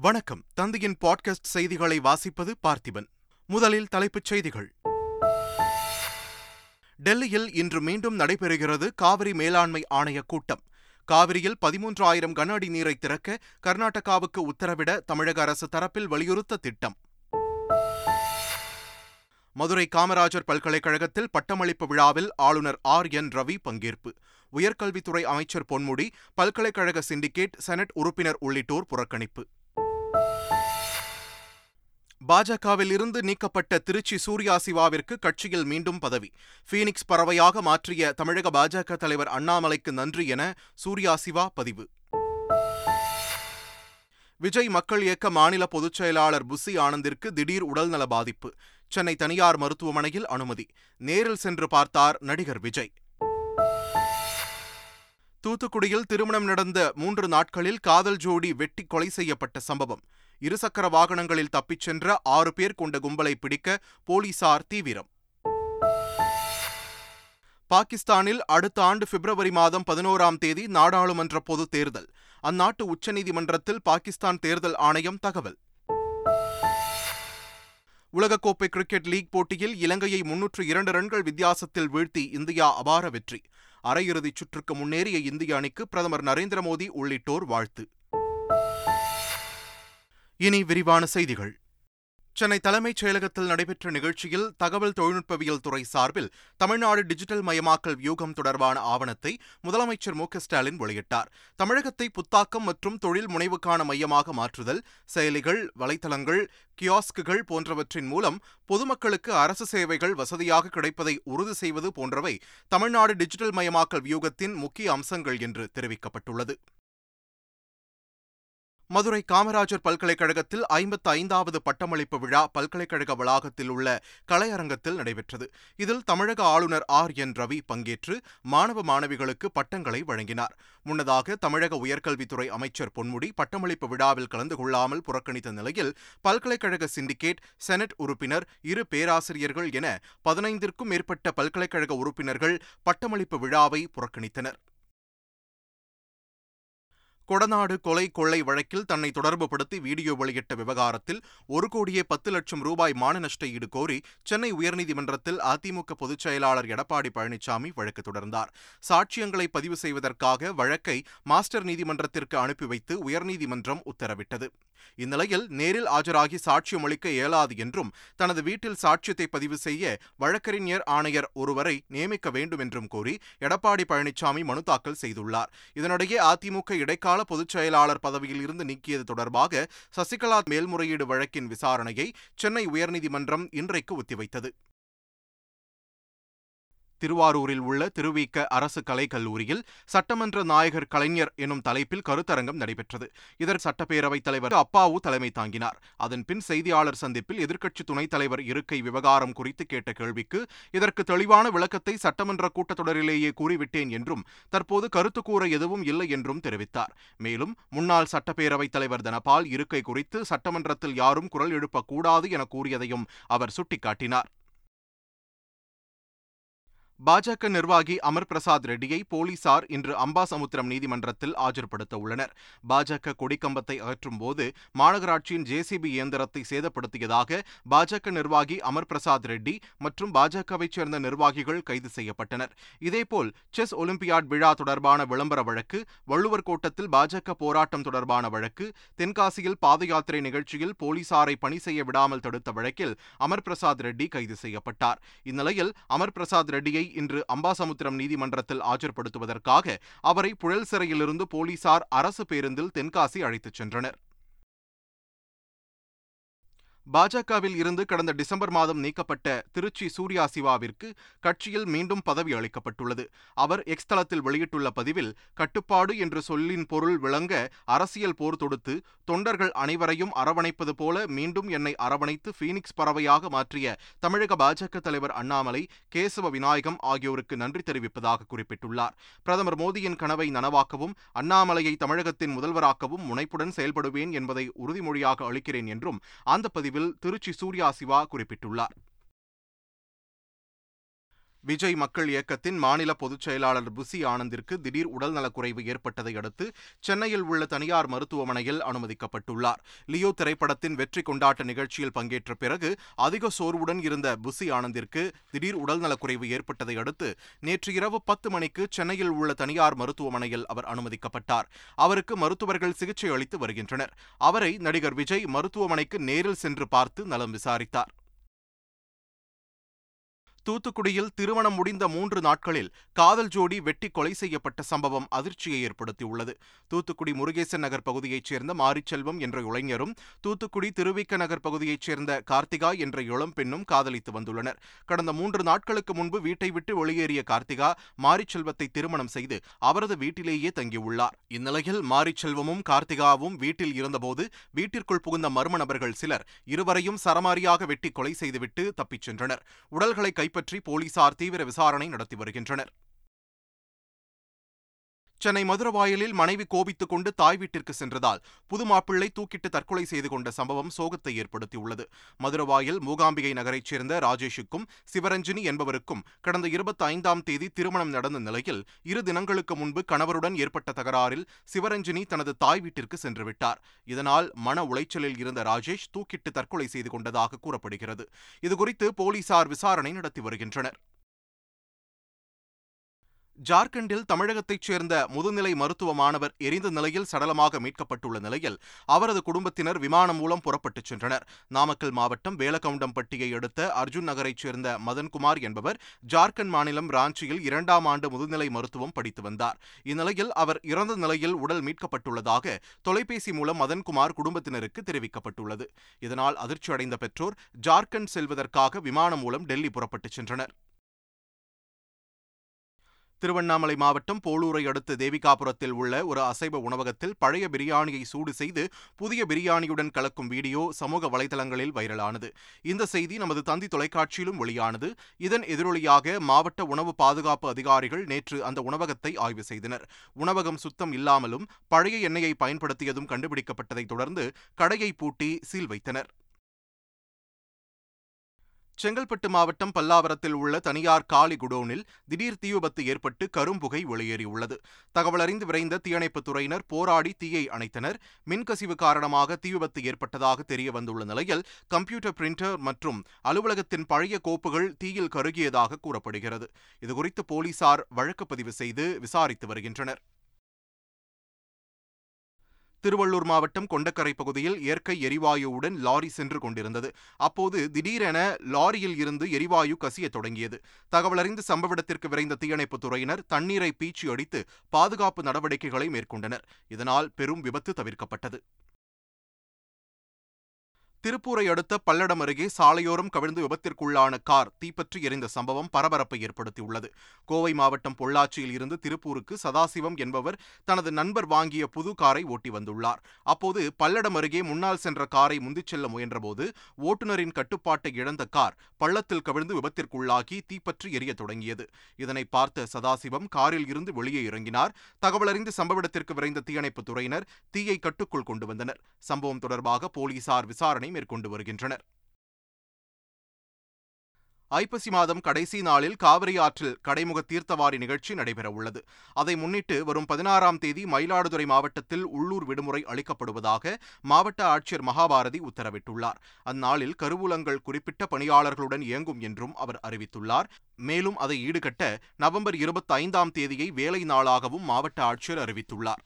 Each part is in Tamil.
வணக்கம். தந்தையின் பாட்காஸ்ட் செய்திகளை வாசிப்பது பார்த்திபன். முதலில் தலைப்புச் செய்திகள். டெல்லியில் இன்று மீண்டும் நடைபெறுகிறது காவிரி மேலாண்மை ஆணைய கூட்டம். காவிரியில் பதிமூன்றாயிரம் கன அடி நீரை திறக்க கர்நாடகாவுக்கு உத்தரவிட தமிழக அரசு தரப்பில் வலியுறுத்த திட்டம். மதுரை காமராஜர் பல்கலைக்கழகத்தில் பட்டமளிப்பு விழாவில் ஆளுநர் ஆர் என் ரவி பங்கேற்பு. உயர்கல்வித்துறை அமைச்சர் பொன்முடி பல்கலைக்கழக சிண்டிகேட் செனட் உறுப்பினர் உள்ளிட்டோர் புறக்கணிப்பு. பாஜகவில் இருந்து நீக்கப்பட்ட திருச்சி சூர்யா சிவாவிற்கு கட்சியில் மீண்டும் பதவி. பீனிக்ஸ் பறவையாக மாற்றிய தமிழக பாஜக தலைவர் அண்ணாமலைக்கு நன்றி என சூர்யா சிவா பதிவு. விஜய் மக்கள் இயக்க மாநில பொதுச் செயலாளர் புசி ஆனந்திற்கு திடீர் உடல்நல பாதிப்பு. சென்னை தனியார் மருத்துவமனையில் அனுமதி. நேரில் சென்று பார்த்தார் நடிகர் விஜய். தூத்துக்குடியில் திருமணம் நடந்த மூன்று நாட்களில் காதல் ஜோடி வெட்டி கொலை செய்யப்பட்ட சம்பவம். இருசக்கர வாகனங்களில் தப்பிச் சென்ற ஆறு பேர் கொண்ட கும்பலை பிடிக்க போலீசார் தீவிரம். பாகிஸ்தானில் அடுத்த ஆண்டு பிப்ரவரி மாதம் பதினோராம் தேதி நாடாளுமன்ற பொது தேர்தல். அந்நாட்டு உச்சநீதிமன்றத்தில் பாகிஸ்தான் தேர்தல் ஆணையம் தகவல். உலகக்கோப்பை கிரிக்கெட் லீக் போட்டியில் இலங்கையை முன்னூற்று இரண்டு ரன்கள் வித்தியாசத்தில் வீழ்த்தி இந்தியா அபார வெற்றி. அரையிறுதிச் சுற்றுக்கு முன்னேறிய இந்திய அணிக்கு பிரதமர் நரேந்திர மோடி உள்ளிட்டோர் வாழ்த்து. இனி விரிவான செய்திகள். சென்னை தலைமைச் செயலகத்தில் நடைபெற்ற நிகழ்ச்சியில் தகவல் தொழில்நுட்பவியல் துறை சார்பில் தமிழ்நாடு டிஜிட்டல் மயமாக்கல் வியூகம் தொடர்பான ஆவணத்தை முதலமைச்சர் மு ஸ்டாலின் வெளியிட்டார். தமிழகத்தை புத்தாக்கம் மற்றும் தொழில் முனைவுக்கான மையமாக மாற்றுதல் செயலிகள் வலைத்தளங்கள் கியாஸ்குகள் போன்றவற்றின் மூலம் பொதுமக்களுக்கு அரசு சேவைகள் வசதியாக கிடைப்பதை உறுதி செய்வது போன்றவை தமிழ்நாடு டிஜிட்டல் மயமாக்கல் வியூகத்தின் முக்கிய அம்சங்கள் என்று தெரிவிக்கப்பட்டுள்ளது. மதுரை காமராஜர் பல்கலைக்கழகத்தில் ஐம்பத்தி ஐந்தாவது பட்டமளிப்பு விழா பல்கலைக்கழக வளாகத்தில் உள்ள கலையரங்கத்தில் நடைபெற்றது. இதில் தமிழக ஆளுநர் ஆர். என். ரவி பங்கேற்று மாணவ மாணவிகளுக்கு பட்டங்களை வழங்கினார். முன்னதாக தமிழக உயர்கல்வித்துறை அமைச்சர் பொன்முடி பட்டமளிப்பு விழாவில் கலந்து கொள்ளாமல் புறக்கணித்த நிலையில் பல்கலைக்கழக சிண்டிகேட் செனட் உறுப்பினர் இரு பேராசிரியர்கள் என பதினைந்திற்கும் மேற்பட்ட பல்கலைக்கழக உறுப்பினர்கள் பட்டமளிப்பு விழாவை புறக்கணித்தனர். கொடநாடு கொலை கொள்ளை வழக்கில் தன்னை தொடர்புபடுத்தி வீடியோ வெளியிட்ட விவகாரத்தில் ஒரு கோடியே பத்து லட்சம் ரூபாய் மான நஷ்ட ஈடு கோரி சென்னை உயர்நீதிமன்றத்தில் அதிமுக பொதுச் செயலாளர் எடப்பாடி பழனிசாமி வழக்கு தொடர்ந்தார். சாட்சியங்களை பதிவு செய்வதற்காக வழக்கை மாஸ்டர் நீதிமன்றத்திற்கு அனுப்பி வைத்து உயர்நீதிமன்றம் உத்தரவிட்டது. இந்நிலையில் நேரில் ஆஜராகி சாட்சியம் அளிக்க இயலாது என்றும் தனது வீட்டில் சாட்சியத்தை பதிவு செய்ய வழக்கறிஞர் ஆணையர் ஒருவரை நியமிக்க வேண்டும் என்றும் கோரி எடப்பாடி பழனிசாமி மனு தாக்கல் செய்துள்ளார். இதனிடையே அதிமுக இடைக்கால பொதுச் செயலாளர் பதவியில் இருந்து நீக்கியது தொடர்பாக சசிகலா மேல்முறையீடு வழக்கின் விசாரணையை சென்னை உயர்நீதிமன்றம் இன்றைக்கு ஒத்திவைத்தது. திருவாரூரில் உள்ள திருவிக்க அரசு கலைக்கல்லூரியில் சட்டமன்ற நாயகர் கலைஞர் எனும் தலைப்பில் கருத்தரங்கம் நடைபெற்றது. இதற்கு சட்டப்பேரவைத் தலைவர் அப்பாவு தலைமை தாங்கினார். அதன்பின் செய்தியாளர் சந்திப்பில் எதிர்க்கட்சி துணைத் தலைவர் இருக்கை விவகாரம் குறித்து கேட்ட கேள்விக்கு இதற்கு தெளிவான விளக்கத்தை சட்டமன்ற கூட்டத்தொடரிலேயே கூறிவிட்டேன் என்றும் தற்போது கருத்து கூற எதுவும் இல்லை என்றும் தெரிவித்தார். மேலும் முன்னாள் சட்டப்பேரவைத் தலைவர் தனபால் இருக்கை குறித்து சட்டமன்றத்தில் யாரும் குரல் எழுப்பக்கூடாது என கூறியதையும் அவர் சுட்டிக்காட்டினார். பாஜக நிர்வாகி அமர் பிரசாத் ரெட்டியை போலீசார் இன்று அம்பாசமுத்திரம் நீதிமன்றத்தில் ஆஜர்படுத்த உள்ளனர். பாஜக கொடிக்கம்பத்தை அகற்றும் போது மாநகராட்சியின் ஜேசிபி இயந்திரத்தை சேதப்படுத்தியதாக பாஜக நிர்வாகி அமர் பிரசாத் ரெட்டி மற்றும் பாஜகவைச் சேர்ந்த நிர்வாகிகள் கைது செய்யப்பட்டனர். இதேபோல் செஸ் ஒலிம்பியாட் விழா தொடர்பான விளம்பர வழக்கு வள்ளுவர் கோட்டத்தில் பாஜக போராட்டம் தொடர்பான வழக்கு தென்காசியில் பாத யாத்திரை நிகழ்ச்சியில் போலீசாரை பணி செய்ய விடாமல் தடுத்த வழக்கில் அமர் பிரசாத் ரெட்டி கைது செய்யப்பட்டார். இந்நிலையில் அமர் பிரசாத் ரெட்டியை இன்று அம்பாசமுத்திரம் நீதிமன்றத்தில் ஆஜர்படுத்துவதற்காக அவரை புழல் சிறையிலிருந்து போலீசார் அரசு பேருந்தில் தென்காசி அழைத்துச் சென்றனர். பாஜகவில் இருந்து கடந்த டிசம்பர் மாதம் நீக்கப்பட்ட திருச்சி சூர்யா சிவாவிற்கு கட்சியில் மீண்டும் பதவி அளிக்கப்பட்டுள்ளது. அவர் எக்ஸ் தளத்தில் வெளியிட்டுள்ள பதிவில் கட்டுப்பாடு என்ற சொல்லின் பொருள் விளங்க அரசியல் போர் தொடுத்து தொண்டர்கள் அனைவரையும் அரவணைப்பது போல மீண்டும் என்னை அரவணைத்து பீனிக்ஸ் பறவையாக மாற்றிய தமிழக பாஜக தலைவர் அண்ணாமலை கேசவ விநாயகம் ஆகியோருக்கு நன்றி தெரிவிப்பதாக குறிப்பிட்டுள்ளார். பிரதமர் மோடியின் கனவை நனவாக்கவும் அண்ணாமலையை தமிழகத்தின் முதல்வராக்கவும் முனைப்புடன் செயல்படுவேன் என்பதை உறுதிமொழியாக அளிக்கிறேன் என்றும் அந்த பதிவில் திருச்சி சூர்யா சிவா குறிப்பிட்டுள்ளார். விஜய் மக்கள் இயக்கத்தின் மாநில பொதுச் செயலாளர் புசி ஆனந்திற்கு திடீர் உடல்நலக்குறைவு ஏற்பட்டதை அடுத்து சென்னையில் உள்ள தனியார் மருத்துவமனையில் அனுமதிக்கப்பட்டுள்ளார். லியோ திரைப்படத்தின் வெற்றி கொண்டாட்ட நிகழ்ச்சியில் பங்கேற்ற பிறகு அதிக சோர்வுடன் இருந்த புசி ஆனந்திற்கு திடீர் உடல்நலக்குறைவு ஏற்பட்டதை அடுத்து நேற்று இரவு பத்து மணிக்கு சென்னையில் உள்ள தனியார் மருத்துவமனையில் அவர் அனுமதிக்கப்பட்டார். அவருக்கு மருத்துவர்கள் சிகிச்சை அளித்து வருகின்றனர். அவரை நடிகர் விஜய் மருத்துவமனைக்கு நேரில் சென்று பார்த்து நலம் விசாரித்தார். தூத்துக்குடியில் திருமணம் முடிந்த மூன்று நாட்களில் காதல் ஜோடி வெட்டி கொலை செய்யப்பட்ட சம்பவம் அதிர்ச்சியை ஏற்படுத்தியுள்ளது. தூத்துக்குடி முருகேசன் நகர் பகுதியைச் சேர்ந்த மாரிச்செல்வம் என்ற இளைஞரும் தூத்துக்குடி திருவிக்க நகர் பகுதியைச் சேர்ந்த கார்த்திகா என்ற இளம் பெண்ணும் காதலித்து வந்துள்ளனர். கடந்த மூன்று நாட்களுக்கு முன்பு வீட்டை விட்டு வெளியேறிய கார்த்திகா மாரிச்செல்வத்தை திருமணம் செய்து அவரது வீட்டிலேயே தங்கியுள்ளார். இந்நிலையில் மாரிச்செல்வமும் கார்த்திகாவும் வீட்டில் இருந்தபோது வீட்டிற்குள் புகுந்த மர்ம நபர்கள் சிலர் இருவரையும் சரமாரியாக வெட்டி கொலை செய்துவிட்டு தப்பிச் சென்றனர். உடல்களை கைப்பற்றி பற்றி போலீசார் தீவிர விசாரணை நடத்தி வருகின்றனர். சென்னை மதுரவாயலில் மனைவி கோபித்துக் கொண்டு தாய் வீட்டிற்கு சென்றதால் புது மாப்பிள்ளை தூக்கிட்டு தற்கொலை செய்து கொண்ட சம்பவம் சோகத்தை ஏற்படுத்தியுள்ளது. மதுரவாயல் மூகாம்பிகை நகரைச் சேர்ந்த ராஜேஷுக்கும் சிவரஞ்சினி என்பவருக்கும் கடந்த இருபத்தி ஐந்தாம் தேதி திருமணம் நடந்த நிலையில் இரு தினங்களுக்கு முன்பு கணவருடன் ஏற்பட்ட தகராறில் சிவரஞ்சினி தனது தாய் வீட்டிற்கு சென்றுவிட்டார் இதனால் மன உளைச்சலில் இருந்த ராஜேஷ் தூக்கிட்டு தற்கொலை செய்து கொண்டதாக கூறப்படுகிறது. இதுகுறித்து போலீசார் விசாரணை நடத்தி வருகின்றனர். ஜார்க்கண்டில் தமிழகத்தைச் சேர்ந்த முதுநிலை மருத்துவ மாணவர் எரிந்த நிலையில் சடலமாக மீட்கப்பட்டுள்ள நிலையில் அவரது குடும்பத்தினர் விமானம் மூலம் புறப்பட்டுச் சென்றனர். நாமக்கல் மாவட்டம் வேலக்கவுண்டம்பட்டியை அடுத்த அர்ஜுன் நகரைச் சேர்ந்த மதன்குமார் என்பவர் ஜார்க்கண்ட் மாநிலம் ராஞ்சியில் இரண்டாம் ஆண்டு முதுநிலை மருத்துவம் படித்து வந்தார். இந்நிலையில் அவர் இறந்த நிலையில் உடல் மீட்கப்பட்டுள்ளதாக தொலைபேசி மூலம் மதன்குமார் குடும்பத்தினருக்கு தெரிவிக்கப்பட்டுள்ளது. இதனால் அதிர்ச்சியடைந்த பெற்றோர் ஜார்க்கண்ட் செல்வதற்காக விமானம் மூலம் டெல்லி புறப்பட்டுச் சென்றனர். திருவண்ணாமலை மாவட்டம் போலூரை அடுத்த தேவிகாபுரத்தில் உள்ள ஒரு அசைவ உணவகத்தில் பழைய பிரியாணியை சூடு செய்து புதிய பிரியாணியுடன் கலக்கும் வீடியோ சமூக வலைதளங்களில் வைரலானது. இந்த செய்தி நமது தந்தி தொலைக்காட்சியிலும் வெளியானது. இதன் எதிரொலியாக மாவட்ட உணவு பாதுகாப்பு அதிகாரிகள் நேற்று அந்த உணவகத்தை ஆய்வு செய்தனர். உணவகம் சுத்தம் இல்லாமலும் பழைய எண்ணெயை பயன்படுத்தியதும் கண்டுபிடிக்கப்பட்டதைத் தொடர்ந்து கடையை பூட்டி சீல் வைத்தனர். செங்கல்பட்டு மாவட்டம் பல்லாவரத்தில் உள்ள தனியார் காலி குடோனில் திடீர் தீ விபத்து ஏற்பட்டு கரும்புகை வெளியேறியுள்ளது. தகவல் அறிந்து விரைந்த தீயணைப்புத் துறையினர் போராடி தீயை அணைத்தனர். மின்கசிவு காரணமாக தீ விபத்து ஏற்பட்டதாக தெரிய வந்துள்ள நிலையில் கம்ப்யூட்டர் பிரிண்டர் மற்றும் அலுவலகத்தின் பழைய கோப்புகள் தீயில் கருகியதாக கூறப்படுகிறது. இதுகுறித்து போலீசார் வழக்கு பதிவு செய்து விசாரித்து வருகின்றனர். திருவள்ளூர் மாவட்டம் கொண்டக்கரை பகுதியில் இயற்கை எரிவாயுவுடன் லாரி சென்று கொண்டிருந்தது. அப்போது திடீரென லாரியில் இருந்து எரிவாயு கசிய தொடங்கியது. தகவலறிந்து சம்பவ இடத்திற்கு விரைந்த தீயணைப்புத் துறையினர் தண்ணீரை பீச்சி அடித்து பாதுகாப்பு நடவடிக்கைகளை மேற்கொண்டனர். இதனால் பெரும் விபத்து தவிர்க்கப்பட்டது. திருப்பூரை அடுத்த பல்லடம் அருகே சாலையோரம் கவிழ்ந்து விபத்திற்குள்ளான கார் தீப்பற்றி எரிந்த சம்பவம் பரபரப்பை ஏற்படுத்தியுள்ளது. கோவை மாவட்டம் பொள்ளாச்சியில் இருந்து திருப்பூருக்கு சதாசிவம் என்பவர் தனது நண்பர் வாங்கிய புது காரை ஓட்டி வந்துள்ளார். அப்போது பல்லடம் அருகே முன்னால் சென்ற காரை முந்திச் செல்ல முயன்றபோது ஓட்டுநரின் கட்டுப்பாட்டை இழந்த கார் பள்ளத்தில் கவிழ்ந்து விபத்திற்குள்ளாகி தீப்பற்றி எரிய தொடங்கியது. இதனை பார்த்த சதாசிவம் காரில் இருந்து வெளியே இறங்கினார். தகவலறிந்து சம்பவ இடத்திற்கு விரைந்த தீயணைப்புத் துறையினர் தீயை கட்டுக்குள் கொண்டு வந்தனர். சம்பவம் தொடர்பாக போலீசார் விசாரணை மேற்கொண்டு வருகின்றனர். ஐப்பசி மாதம் கடைசி நாளில் காவிரி ஆற்றில் கடைமுக தீர்த்தவாரி நிகழ்ச்சி நடைபெறவுள்ளது அதை முன்னிட்டு வரும் பதினாறாம் தேதி மயிலாடுதுறை மாவட்டத்தில் உள்ளூர் விடுமுறை அளிக்கப்படுவதாக மாவட்ட ஆட்சியர் மகாபாரதி உத்தரவிட்டுள்ளார். அந்நாளில் கருவூலங்கள் குறிப்பிட்ட பணியாளர்களுடன் இயங்கும் என்றும் அவர் அறிவித்துள்ளார். மேலும் அதை ஈடுகட்ட நவம்பர் இருபத்தி ஐந்தாம் தேதியை வேலை நாளாகவும் மாவட்ட ஆட்சியர் அறிவித்துள்ளார்.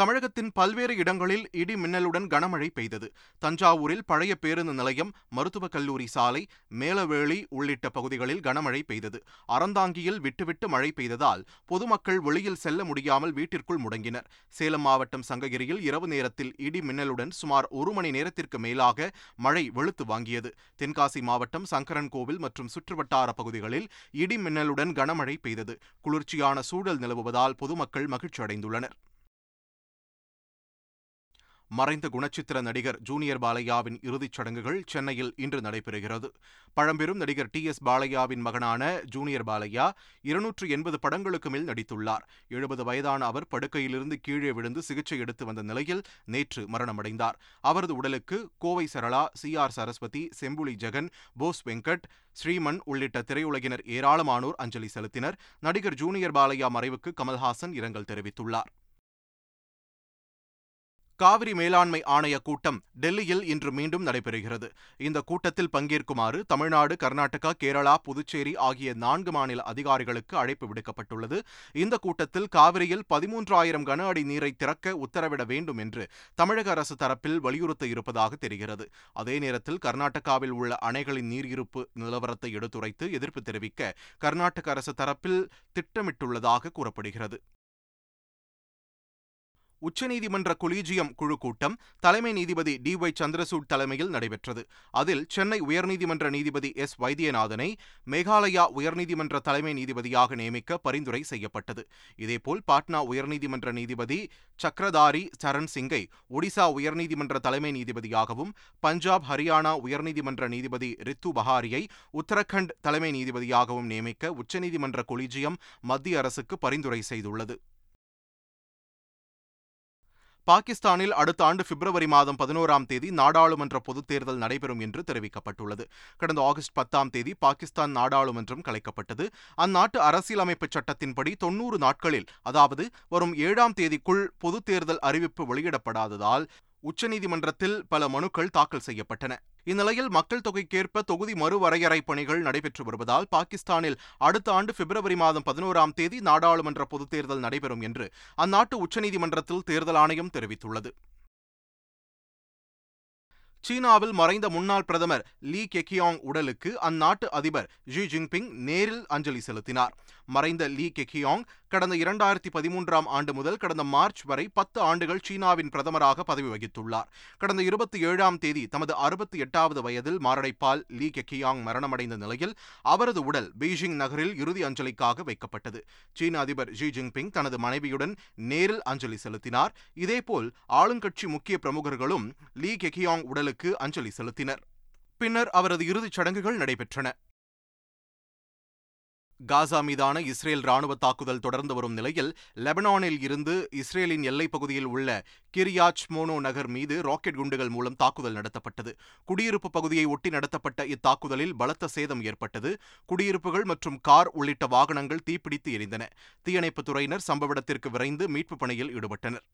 தமிழகத்தின் பல்வேறு இடங்களில் இடி மின்னலுடன் கனமழை பெய்தது. தஞ்சாவூரில் பழைய பேருந்து நிலையம் மருத்துவக் கல்லூரி சாலை மேலவேளி உள்ளிட்ட பகுதிகளில் கனமழை பெய்தது. அறந்தாங்கியில் விட்டுவிட்டு மழை பெய்ததால் பொதுமக்கள் வெளியில் செல்ல முடியாமல் வீட்டிற்குள் முடங்கினர். சேலம் மாவட்டம் சங்ககிரியில் இரவு நேரத்தில் இடி மின்னலுடன் சுமார் ஒரு மணி நேரத்திற்கு மேலாக மழை வெளுத்து வாங்கியது. தென்காசி மாவட்டம் சங்கரன் கோவில் மற்றும் சுற்றுவட்டார பகுதிகளில் இடி மின்னலுடன் கனமழை பெய்தது. குளிர்ச்சியான சூழல் நிலவுவதால் பொதுமக்கள் மகிழ்ச்சி அடைந்துள்ளனர் மறைந்த குணச்சித்திர நடிகர் ஜூனியர் பாலையாவின் இறுதிச் சடங்குகள் சென்னையில் இன்று நடைபெறுகிறது. பழம்பெரும் நடிகர் டி. எஸ். பாலையாவின் மகனான ஜூனியர் பாலையா இருநூற்று எண்பது படங்களுக்கு மேல் நடித்துள்ளார். எழுபது வயதான அவர் படுக்கையிலிருந்து கீழே விழுந்து சிகிச்சை எடுத்து வந்த நிலையில் நேற்று மரணமடைந்தார். அவரது உடலுக்கு கோவை சரளா சி. ஆர். சரஸ்வதி செம்புலி ஜெகன் போஸ் வெங்கட் ஸ்ரீமன் உள்ளிட்ட திரையுலகினர் ஏராளமானோர் அஞ்சலி செலுத்தினர். நடிகர் ஜூனியர் பாலையா மறைவுக்கு கமல்ஹாசன் இரங்கல் தெரிவித்துள்ளார். காவிரி மேலாண்மை ஆணைய கூட்டம் டெல்லியில் இன்று மீண்டும் நடைபெறுகிறது. இந்த கூட்டத்தில் பங்கேற்குமாறு தமிழ்நாடு கர்நாடகா கேரளா புதுச்சேரி ஆகிய நான்கு மாநில அதிகாரிகளுக்கு அழைப்பு விடுக்கப்பட்டுள்ளது. இந்த கூட்டத்தில் காவிரியில் பதிமூன்றாயிரம் கன அடி நீரை திறக்க உத்தரவிட வேண்டும் என்று தமிழக அரசு தரப்பில் வலியுறுத்த இருப்பதாக தெரிகிறது. அதே நேரத்தில் கர்நாடகாவில் உள்ள அணைகளின் நீர் இருப்பு நிலவரத்தை எடுத்துரைத்து எதிர்ப்பு தெரிவிக்க கர்நாடக அரசு தரப்பில் திட்டமிட்டுள்ளதாக கூறப்படுகிறது. உச்சநீதிமன்ற கொலீஜியம் குழு கூட்டம் தலைமை நீதிபதி டி ஒய் சந்திரசூட் தலைமையில் நடைபெற்றது. அதில் சென்னை உயர்நீதிமன்ற நீதிபதி எஸ் வைத்தியநாதனை மேகாலயா உயர்நீதிமன்ற தலைமை நீதிபதியாக நியமிக்க பரிந்துரை செய்யப்பட்டது. இதேபோல் பாட்னா உயர்நீதிமன்ற நீதிபதி சக்ரதாரி சரண் சிங்கை ஒடிசா உயர்நீதிமன்ற தலைமை நீதிபதியாகவும் பஞ்சாப் ஹரியானா உயர்நீதிமன்ற நீதிபதி ரித்து பஹாரியை உத்தரகண்ட் தலைமை நீதிபதியாகவும் நியமிக்க உச்சநீதிமன்ற கொலீஜியம் மத்திய அரசுக்கு பரிந்துரை செய்துள்ளது. பாகிஸ்தானில் அடுத்த ஆண்டு பிப்ரவரி மாதம் பதினோராம் தேதி நாடாளுமன்ற பொதுத் தேர்தல் நடைபெறும் என்று தெரிவிக்கப்பட்டுள்ளது. கடந்த ஆகஸ்ட் பத்தாம் தேதி பாகிஸ்தான் நாடாளுமன்றம் கலைக்கப்பட்டது. அந்நாட்டு அரசியலமைப்பு சட்டத்தின்படி தொன்னூறு நாட்களில் அதாவது வரும் ஏழாம் தேதிக்குள் பொதுத் தேர்தல் அறிவிப்பு வெளியிடப்படாததால் உச்சநீதிமன்றத்தில் பல மனுக்கள் தாக்கல் செய்யப்பட்டன. இந்நிலையில் மக்கள் தொகைக்கேற்ப தொகுதி மறுவரையறை பணிகள் நடைபெற்று வருவதால் பாகிஸ்தானில் அடுத்த ஆண்டு பிப்ரவரி மாதம் பதினோராம் தேதி நாடாளுமன்ற பொதுத் தேர்தல் நடைபெறும் என்று அந்நாட்டு உச்சநீதிமன்றத்தில் தேர்தல் ஆணையம் தெரிவித்துள்ளது. சீனாவில் மறைந்த முன்னாள் பிரதமர் லீ கெக்கியாங் உடலுக்கு அந்நாட்டு அதிபர் ஜி ஜின்பிங் நேரில் அஞ்சலி செலுத்தினார். மறைந்த லீ கெகியாங் கடந்த இரண்டாயிரத்தி பதிமூன்றாம் ஆண்டு முதல் கடந்த மார்ச் வரை பத்து ஆண்டுகள் சீனாவின் பிரதமராக பதவி வகித்துள்ளார். கடந்த இருபத்தி ஏழாம் தேதி தமது அறுபத்தி எட்டாவது வயதில் மாரடைப்பால் லீ கெகியாங் மரணமடைந்த நிலையில் அவரது உடல் பீஜிங் நகரில் இறுதி அஞ்சலிக்காக வைக்கப்பட்டது. சீன அதிபர் ஜி ஜின்பிங் தனது மனைவியுடன் நேரில் அஞ்சலி செலுத்தினார். இதேபோல் ஆளுங்கட்சி முக்கிய பிரமுகர்களும் லீ கெகியாங் உடலுக்கு அஞ்சலி செலுத்தினர். பின்னர் அவரது இறுதிச் சடங்குகள் நடைபெற்றன. காசா மீதான இஸ்ரேல் ராணுவ தாக்குதல் தொடர்ந்து வரும் நிலையில் லெபனானில் இருந்து இஸ்ரேலின் எல்லைப் பகுதியில் உள்ள கிரியாச் மோனோ நகர் மீது ராக்கெட் குண்டுகள் மூலம் தாக்குதல் நடத்தப்பட்டது. குடியிருப்பு பகுதியை ஒட்டி நடத்தப்பட்ட இத்தாக்குதலில் பலத்த சேதம் ஏற்பட்டது. குடியிருப்புகள் மற்றும் கார் உள்ளிட்ட வாகனங்கள் தீப்பிடித்து எரிந்தன. தீயணைப்புத் துறையினர் சம்பவ இடத்திற்கு விரைந்து மீட்புப் பணியில் ஈடுபட்டனர்.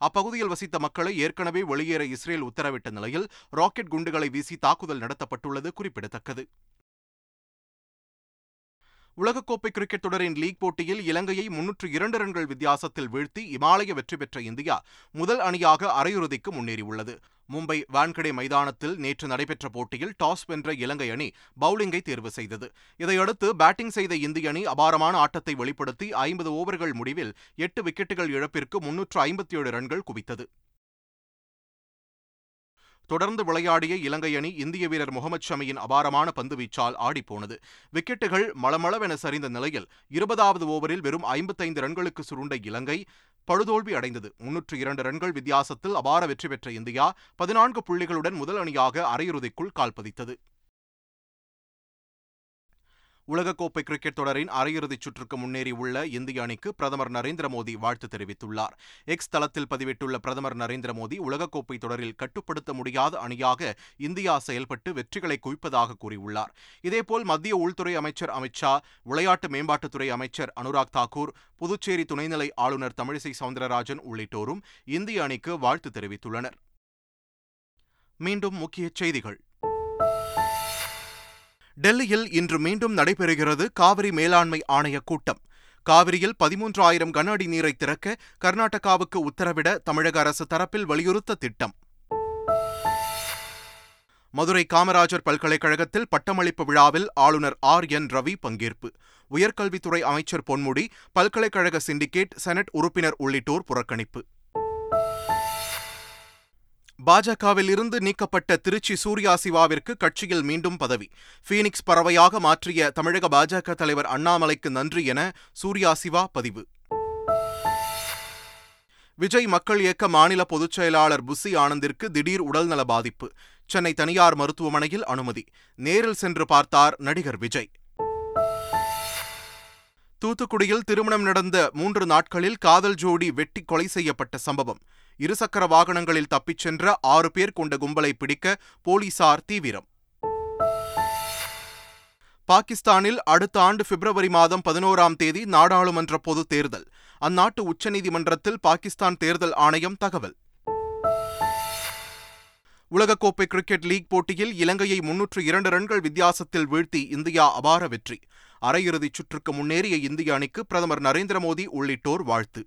அப்பகுதியில் வசித்த மக்களை ஏற்கனவே வெளியேற இஸ்ரேல் உத்தரவிட்ட நிலையில் ராக்கெட் குண்டுகளை வீசி தாக்குதல் நடத்தப்பட்டுள்ளது குறிப்பிடத்தக்கது. உலகக்கோப்பை கிரிக்கெட் தொடரின் லீக் போட்டியில் இலங்கையை முன்னூற்று இரண்டு ரன்கள் வித்தியாசத்தில் வீழ்த்தி இமாலய வெற்றி பெற்ற இந்தியா முதல் அணியாக அரையிறுதிக்கு முன்னேறியுள்ளது. மும்பை வான்கடே மைதானத்தில் நேற்று நடைபெற்ற போட்டியில் டாஸ் வென்ற இலங்கை அணி பவுலிங்கை தேர்வு செய்தது. இதையடுத்து பேட்டிங் செய்த இந்திய அணி அபாரமான ஆட்டத்தை வெளிப்படுத்தி ஐம்பது ஓவர்கள் முடிவில் எட்டு விக்கெட்டுகள் இழப்பிற்கு முன்னூற்று ஐம்பத்தி ஏழு ரன்கள் குவித்தது. தொடர்ந்து விளையாடிய இலங்கை அணி இந்திய வீரர் முகமது ஷமியின் அபாரமான பந்துவீச்சால் ஆடிப்போனது. விக்கெட்டுகள் மளமளவென சரிந்த நிலையில் இருபதாவது ஓவரில் வெறும் ஐம்பத்தைந்து ரன்களுக்கு சுருண்ட இலங்கை படுதோல்வி அடைந்தது. முன்னூற்று இரண்டு ரன்கள் வித்தியாசத்தில் அபார வெற்றி பெற்ற இந்தியா பதினான்கு புள்ளிகளுடன் முதல் அணியாக அரையிறுதிக்குள் கால்பதித்தது. உலகக்கோப்பை கிரிக்கெட் தொடரின் அரையிறுதிச் சுற்றுக்கு முன்னேறியுள்ள இந்திய அணிக்கு பிரதமர் நரேந்திர மோடி வாழ்த்து தெரிவித்துள்ளார். எக்ஸ் தளத்தில் பதிவிட்டுள்ள பிரதமர் நரேந்திர மோடி உலகக்கோப்பை தொடரில் கட்டுப்படுத்த முடியாத அணியாக இந்தியா செயல்பட்டு வெற்றிகளை குவிப்பதாக கூறியுள்ளார். இதேபோல் மத்திய உள்துறை அமைச்சர் அமித் ஷா விளையாட்டு மேம்பாட்டுத்துறை அமைச்சர் அனுராக் தாக்கூர் புதுச்சேரி துணைநிலை ஆளுநர் தமிழிசை சவுந்தரராஜன் உள்ளிட்டோரும் இந்திய அணிக்கு வாழ்த்து தெரிவித்துள்ளனர். மீண்டும் முக்கிய செய்திகள். டெல்லியில் இன்று மீண்டும் நடைபெறுகிறது காவிரி மேலாண்மை ஆணைய கூட்டம். காவிரியில் பதிமூன்றாயிரம் கன அடி நீரை திறக்க கர்நாடகாவுக்கு உத்தரவிட தமிழக அரசு தரப்பில் வலியுறுத்த திட்டம். மதுரை காமராஜர் பல்கலைக்கழகத்தில் பட்டமளிப்பு விழாவில் ஆளுநர் ஆர் என் ரவி பங்கேற்பு. உயர்கல்வித்துறை அமைச்சர் பொன்முடி பல்கலைக்கழக சிண்டிகேட் செனட் உறுப்பினர் உள்ளிட்டோர் புறக்கணிப்பு. பாஜகவில் இருந்து நீக்கப்பட்ட திருச்சி சூர்யா சிவாவிற்கு கட்சியில் மீண்டும் பதவி. பீனிக்ஸ் பறவையாக மாற்றிய தமிழக பாஜக தலைவர் அண்ணாமலைக்கு நன்றி என சூர்யா சிவா பதிவு. விஜய் மக்கள் இயக்க மாநில பொதுச் செயலாளர் புசி ஆனந்திற்கு திடீர் உடல்நல பாதிப்பு. சென்னை தனியார் மருத்துவமனையில் அனுமதி. நேரில் சென்று பார்த்தார் நடிகர் விஜய். தூத்துக்குடியில் திருமணம் நடந்த மூன்று நாட்களில் காதல் ஜோடி வெட்டி கொலை செய்யப்பட்ட சம்பவம். இருசக்கர வாகனங்களில் தப்பிச் சென்ற ஆறு பேர் கொண்ட கும்பலை பிடிக்க போலீசார் தீவிரம். பாகிஸ்தானில் அடுத்த ஆண்டு பிப்ரவரி மாதம் பதினோராம் தேதி நாடாளுமன்ற பொது தேர்தல். அந்நாட்டு உச்சநீதிமன்றத்தில் பாகிஸ்தான் தேர்தல் ஆணையம் தகவல். உலகக்கோப்பை கிரிக்கெட் லீக் போட்டியில் இலங்கையை முன்னூற்று இரண்டு ரன்கள் வித்தியாசத்தில் வீழ்த்தி இந்தியா அபார வெற்றி. அரையிறுதிச் சுற்றுக்கு முன்னேறிய இந்திய அணிக்கு பிரதமர் நரேந்திர மோடி உள்ளிட்டோர் வாழ்த்து.